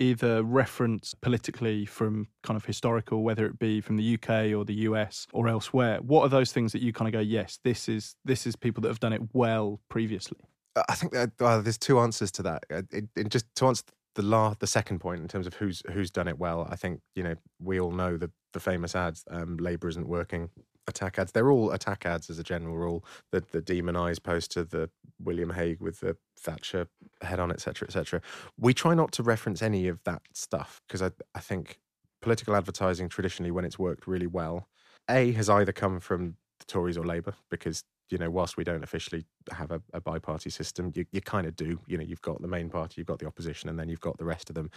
[SPEAKER 5] either reference politically from kind of historical, whether it be from the UK or the US or elsewhere? What are those things that you kind of go, yes, this is this is people that have done it well previously?
[SPEAKER 15] I think that, uh, there's two answers to that. Uh, It, it just to answer the last, the second point in terms of who's who's done it well. I think you know we all know the the famous ads. Um, Labour isn't working. Attack ads. They're all attack ads as a general rule. The the poster, the William Hague with the Thatcher head on, etc., etc. We try not to reference any of that stuff because I I think political advertising traditionally, when it's worked really well, a has either come from the Tories or Labour because you know whilst we don't officially have a, a bi-party system, you you kind of do. You know, you've got the main party, you've got the opposition, and then you've got the rest of them,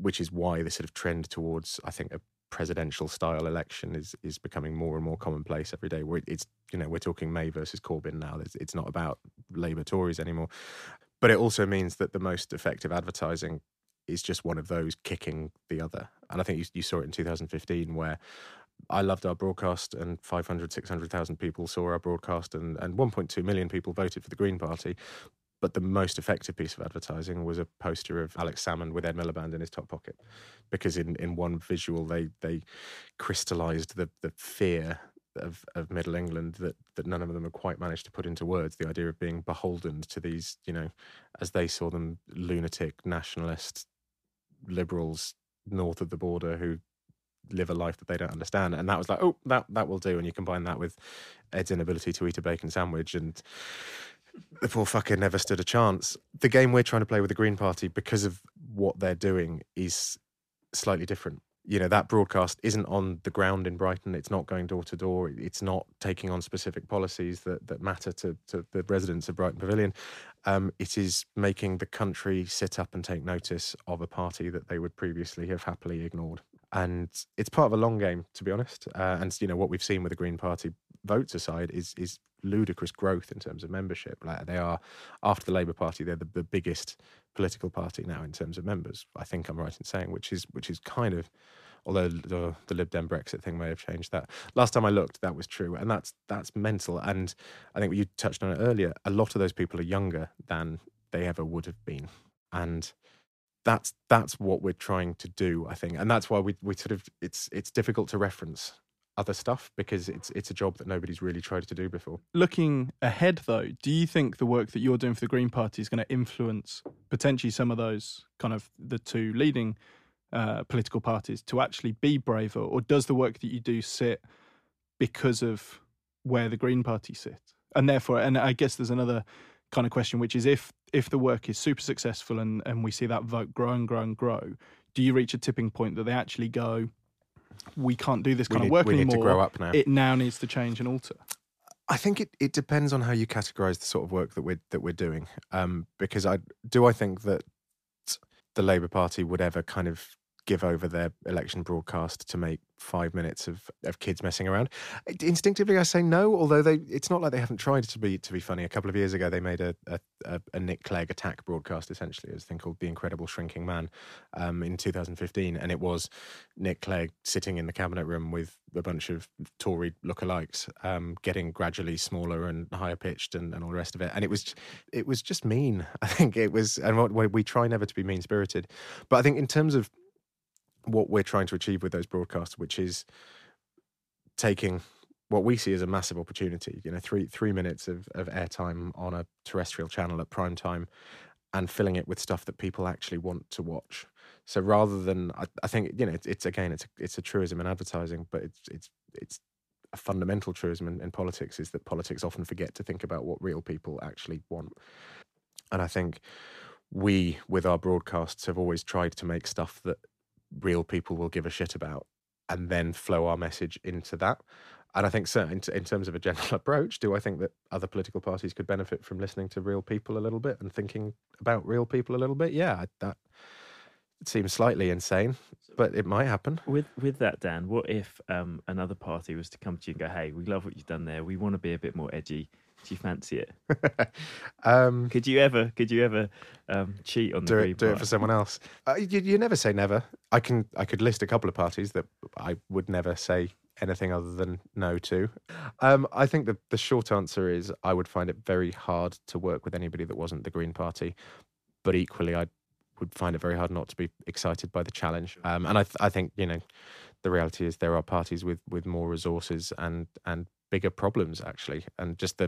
[SPEAKER 15] which is why the sort of trend towards I think a presidential style election is is becoming more and more commonplace every day. Where it's you know we're talking May versus Corbyn now. It's, it's not about Labour Tories anymore, but it also means that the most effective advertising is just one of those kicking the other. And I think you, you saw it in 2015 where I loved our broadcast and 500, 600,000 people saw our broadcast and, and 1.2 million people voted for the Green Party. But the most effective piece of advertising was a poster of Alex Salmond with Ed Miliband in his top pocket. Because in, in one visual, they, they crystallized the, the fear of, of Middle England that, that none of them had quite managed to put into words. The idea of being beholden to these, you know, as they saw them, lunatic, nationalist, liberals north of the border who live a life that they don't understand. And that was like, oh, that that will do. And you combine that with Ed's inability to eat a bacon sandwich and the poor fucker never stood a chance. The game we're trying to play with the Green Party, because of what they're doing, is slightly different. You know, that broadcast isn't on the ground in Brighton. It's not going door to door. It's not taking on specific policies that, that matter to, to the residents of Brighton Pavilion. Um, it is making the country sit up and take notice of a party that they would previously have happily ignored. And it's part of a long game, to be honest. Uh, and you know what we've seen with the Green Party votes aside is is ludicrous growth in terms of membership. Like they are after the Labour Party, they're the, the biggest political party now in terms of members. I think I'm right in saying, which is which is kind of although the, the Lib Dem Brexit thing may have changed that. Last time I looked, that was true, and that's that's mental. And I think you touched on it earlier. A lot of those people are younger than they ever would have been, and that's that's what we're trying to do. I think, and that's why we we sort of it's it's difficult to reference other stuff because it's it's a job that nobody's really tried to do before.
[SPEAKER 5] Looking ahead, though, do you think the work that you're doing for the Green Party is going to influence potentially some of those kind of the two leading uh, political parties to actually be braver, or does the work that you do sit because of where the Green Party sit, and therefore, and I guess there's another kind of question, which is if if the work is super successful and and we see that vote grow and grow and grow, do you reach a tipping point that they actually go, we can't do this kind
[SPEAKER 15] need-
[SPEAKER 5] of work
[SPEAKER 15] we need
[SPEAKER 5] anymore.
[SPEAKER 15] to grow up now."
[SPEAKER 5] It now needs to change and alter.
[SPEAKER 15] I think it, it depends on how you categorize the sort of work that we're that we're doing. Um, because I do I think that the Labour Party would ever kind of give over their election broadcast to make five minutes of, of kids messing around. Instinctively, I say no. Although they, it's not like they haven't tried to be to be funny. A couple of years ago, they made a a, a, Nick Clegg attack broadcast. Essentially, it was a thing called "The Incredible Shrinking Man" um, in 2015, and it was Nick Clegg sitting in the cabinet room with a bunch of Tory lookalikes, um, getting gradually smaller and higher pitched, and, and all the rest of it. And it was it was just mean. I think it was, and we try never to be mean spirited, but I think in terms of what we're trying to achieve with those broadcasts, which is taking what we see as a massive opportunity, you know, three three minutes of, of airtime on a terrestrial channel at prime time and filling it with stuff that people actually want to watch. So rather than I, I think, you know, it's, it's again it's a, it's a truism in advertising, but it's it's it's a fundamental truism in, in politics is that politics often forget to think about what real people actually want. And I think we, with our broadcasts, have always tried to make stuff that real people will give a shit about and then flow our message into that. And I think, certainly, in, in terms of a general approach, do I think that other political parties could benefit from listening to real people a little bit and thinking about real people a little bit? Yeah, that it seems slightly insane, but it might happen.
[SPEAKER 6] With with that, Dan, what if um, another party was to come to you and go, "Hey, we love what you've done there. We want to be a bit more edgy. Do you fancy it?"
[SPEAKER 15] um,
[SPEAKER 6] could you ever? Could you ever um, cheat on the
[SPEAKER 15] do
[SPEAKER 6] Green
[SPEAKER 15] it, do it for someone else. Uh, you, you never say never. I can I could list a couple of parties that I would never say anything other than no to. Um, I think the the short answer is I would find it very hard to work with anybody that wasn't the Green Party, but equally I would find it very hard not to be excited by the challenge. Um, and I th- I think you know the reality is there are parties with with more resources and and bigger problems actually, and just the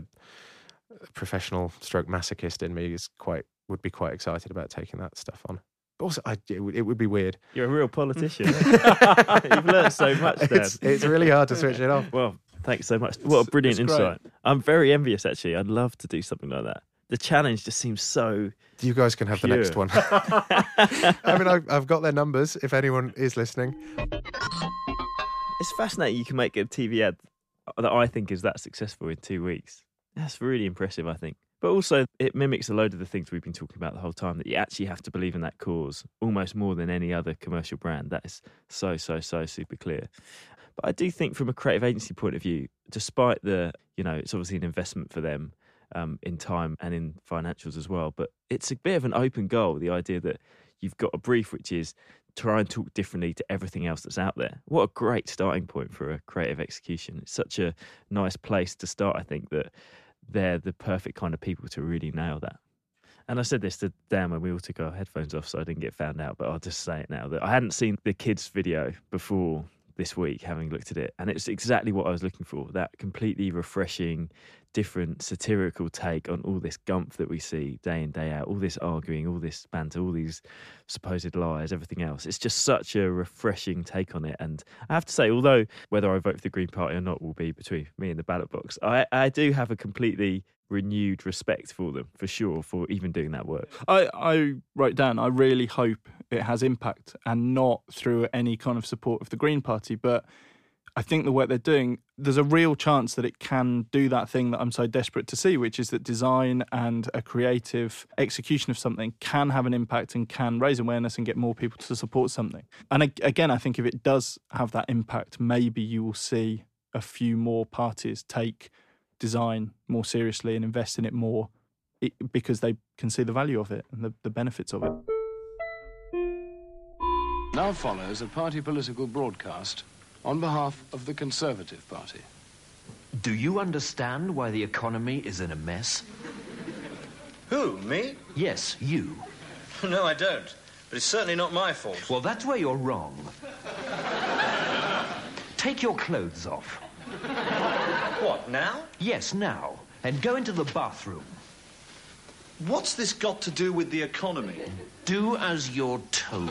[SPEAKER 15] uh, professional stroke masochist in me is quite would be quite excited about taking that stuff on. But also, I, it, would, it would be weird.
[SPEAKER 6] You're a real politician. You've learned so much, Dan.
[SPEAKER 15] It's, it's really hard to switch it off.
[SPEAKER 6] Well, thanks so much. What a brilliant insight. I'm very envious, actually. I'd love to do something like that. The challenge just seems so.
[SPEAKER 15] You guys can have the next one. I mean, I've, I've got their numbers if anyone is listening.
[SPEAKER 6] It's fascinating you can make a TV ad that I think is that successful in two weeks. That's really impressive, I think. But also, it mimics a load of the things we've been talking about the whole time that you actually have to believe in that cause almost more than any other commercial brand. That is so, so, so super clear. But I do think, from a creative agency point of view, despite the, you know, it's obviously an investment for them um, in time and in financials as well, but it's a bit of an open goal the idea that you've got a brief which is try and talk differently to everything else that's out there. What a great starting point for a creative execution. It's such a nice place to start, I think, that they're the perfect kind of people to really nail that. And I said this to Dan when we all took our headphones off, so I didn't get found out, but I'll just say it now that I hadn't seen the kids' video before this week, having looked at it. And it's exactly what I was looking for that completely refreshing, different satirical take on all this gumph that we see day in, day out, all this arguing, all this banter, all these supposed lies, everything else. It's just such a refreshing take on it. And I have to say, although whether I vote for the Green Party or not will be between me and the ballot box, I, I do have a completely renewed respect for them, for sure, for even doing that work.
[SPEAKER 5] I, I wrote down, I really hope it has impact and not through any kind of support of the Green Party. But I think the work they're doing, there's a real chance that it can do that thing that I'm so desperate to see, which is that design and a creative execution of something can have an impact and can raise awareness and get more people to support something. And again, I think if it does have that impact, maybe you will see a few more parties take design more seriously and invest in it more because they can see the value of it and the, the benefits of it.
[SPEAKER 19] Now follows a party political broadcast on behalf of the Conservative Party.
[SPEAKER 14] Do you understand why the economy is in a mess?
[SPEAKER 20] Who, me?
[SPEAKER 14] Yes, you.
[SPEAKER 20] No, I don't. But it's certainly not my fault.
[SPEAKER 14] Well, that's where you're wrong. Take your clothes off.
[SPEAKER 20] What, now?
[SPEAKER 14] Yes, now. And go into the bathroom.
[SPEAKER 20] What's this got to do with the economy?
[SPEAKER 14] Do as you're told.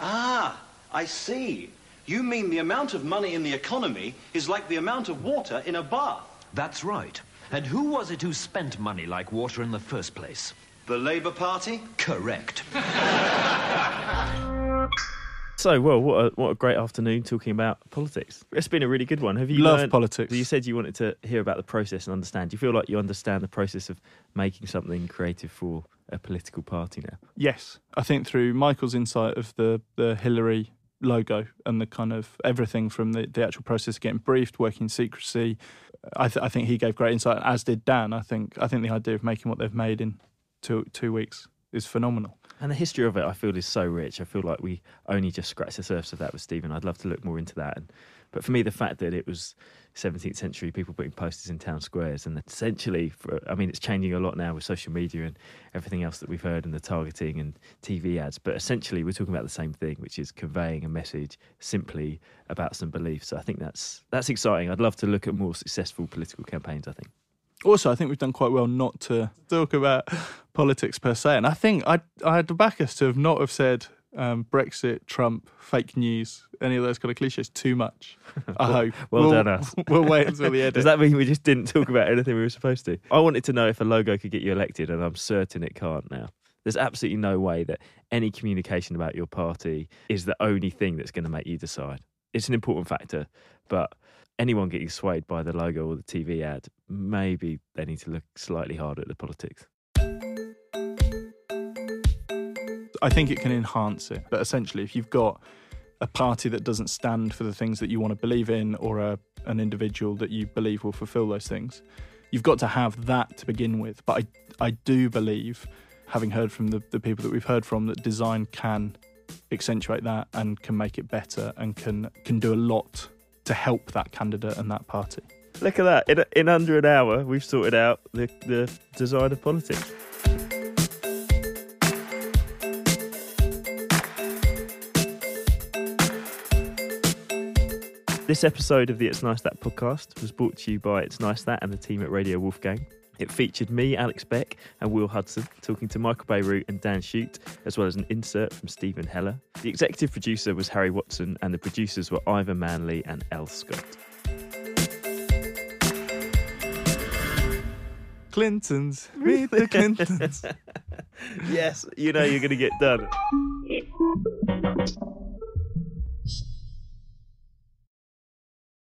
[SPEAKER 20] Ah, I see. You mean the amount of money in the economy is like the amount of water in a bath?
[SPEAKER 14] That's right. And who was it who spent money like water in the first place?
[SPEAKER 20] The Labour Party?
[SPEAKER 14] Correct.
[SPEAKER 6] So, well, what a, what a great afternoon talking about politics. It's been a really good one. Have you
[SPEAKER 5] Love
[SPEAKER 6] learned-
[SPEAKER 5] politics.
[SPEAKER 6] You said you wanted to hear about the process and understand. Do you feel like you understand the process of making something creative for a political party now?
[SPEAKER 5] Yes, I think through Michael's insight of the the Hillary logo and the kind of everything from the, the actual process of getting briefed, working in secrecy. I, th- I think he gave great insight, as did Dan. I think I think the idea of making what they've made in two two weeks is phenomenal.
[SPEAKER 6] And the history of it, I feel, is so rich. I feel like we only just scratched the surface of that with Steven. I'd love to look more into that. And, but for me, the fact that it was 17th century people putting posters in town squares, and essentially, for, I mean, it's changing a lot now with social media and everything else that we've heard and the targeting and TV ads. But essentially, we're talking about the same thing, which is conveying a message simply about some beliefs. So I think that's that's exciting. I'd love to look at more successful political campaigns. I think.
[SPEAKER 5] Also, I think we've done quite well not to talk about politics per se, and I think I'd I'd back us to have not have said um, Brexit, Trump, fake news, any of those kind of cliches too much. I
[SPEAKER 6] Well-
[SPEAKER 5] hope.
[SPEAKER 6] Well
[SPEAKER 5] we'll,
[SPEAKER 6] done, us.
[SPEAKER 5] We'll wait until the edit.
[SPEAKER 6] Does that mean we just didn't talk about anything we were supposed to? I wanted to know if a logo could get you elected, and I'm certain it can't now. There's absolutely no way that any communication about your party is the only thing that's going to make you decide. It's an important factor, but anyone getting swayed by the logo or the TV ad, maybe they need to look slightly harder at the politics.
[SPEAKER 5] I think it can enhance it. But essentially, if you've got a party that doesn't stand for the things that you want to believe in, or a, an individual that you believe will fulfill those things, you've got to have that to begin with. But I, I do believe, having heard from the, the people that we've heard from, that design can accentuate that and can make it better and can can do a lot to help that candidate and that party.
[SPEAKER 6] Look at that. In, in under an hour, we've sorted out the, the design of politics. This episode of the It's Nice That podcast was brought to you by It's Nice That and the team at Radio Wolfgang. It featured me, Alex Beck, and Will Hudson talking to Michael Bierut and Dan Shute, as well as an insert from Steven Heller. The executive producer was Harry Watson, and the producers were Ivor Manley and El Scott.
[SPEAKER 5] Clintons, meet the Clintons.
[SPEAKER 6] yes, you know you're going to get done.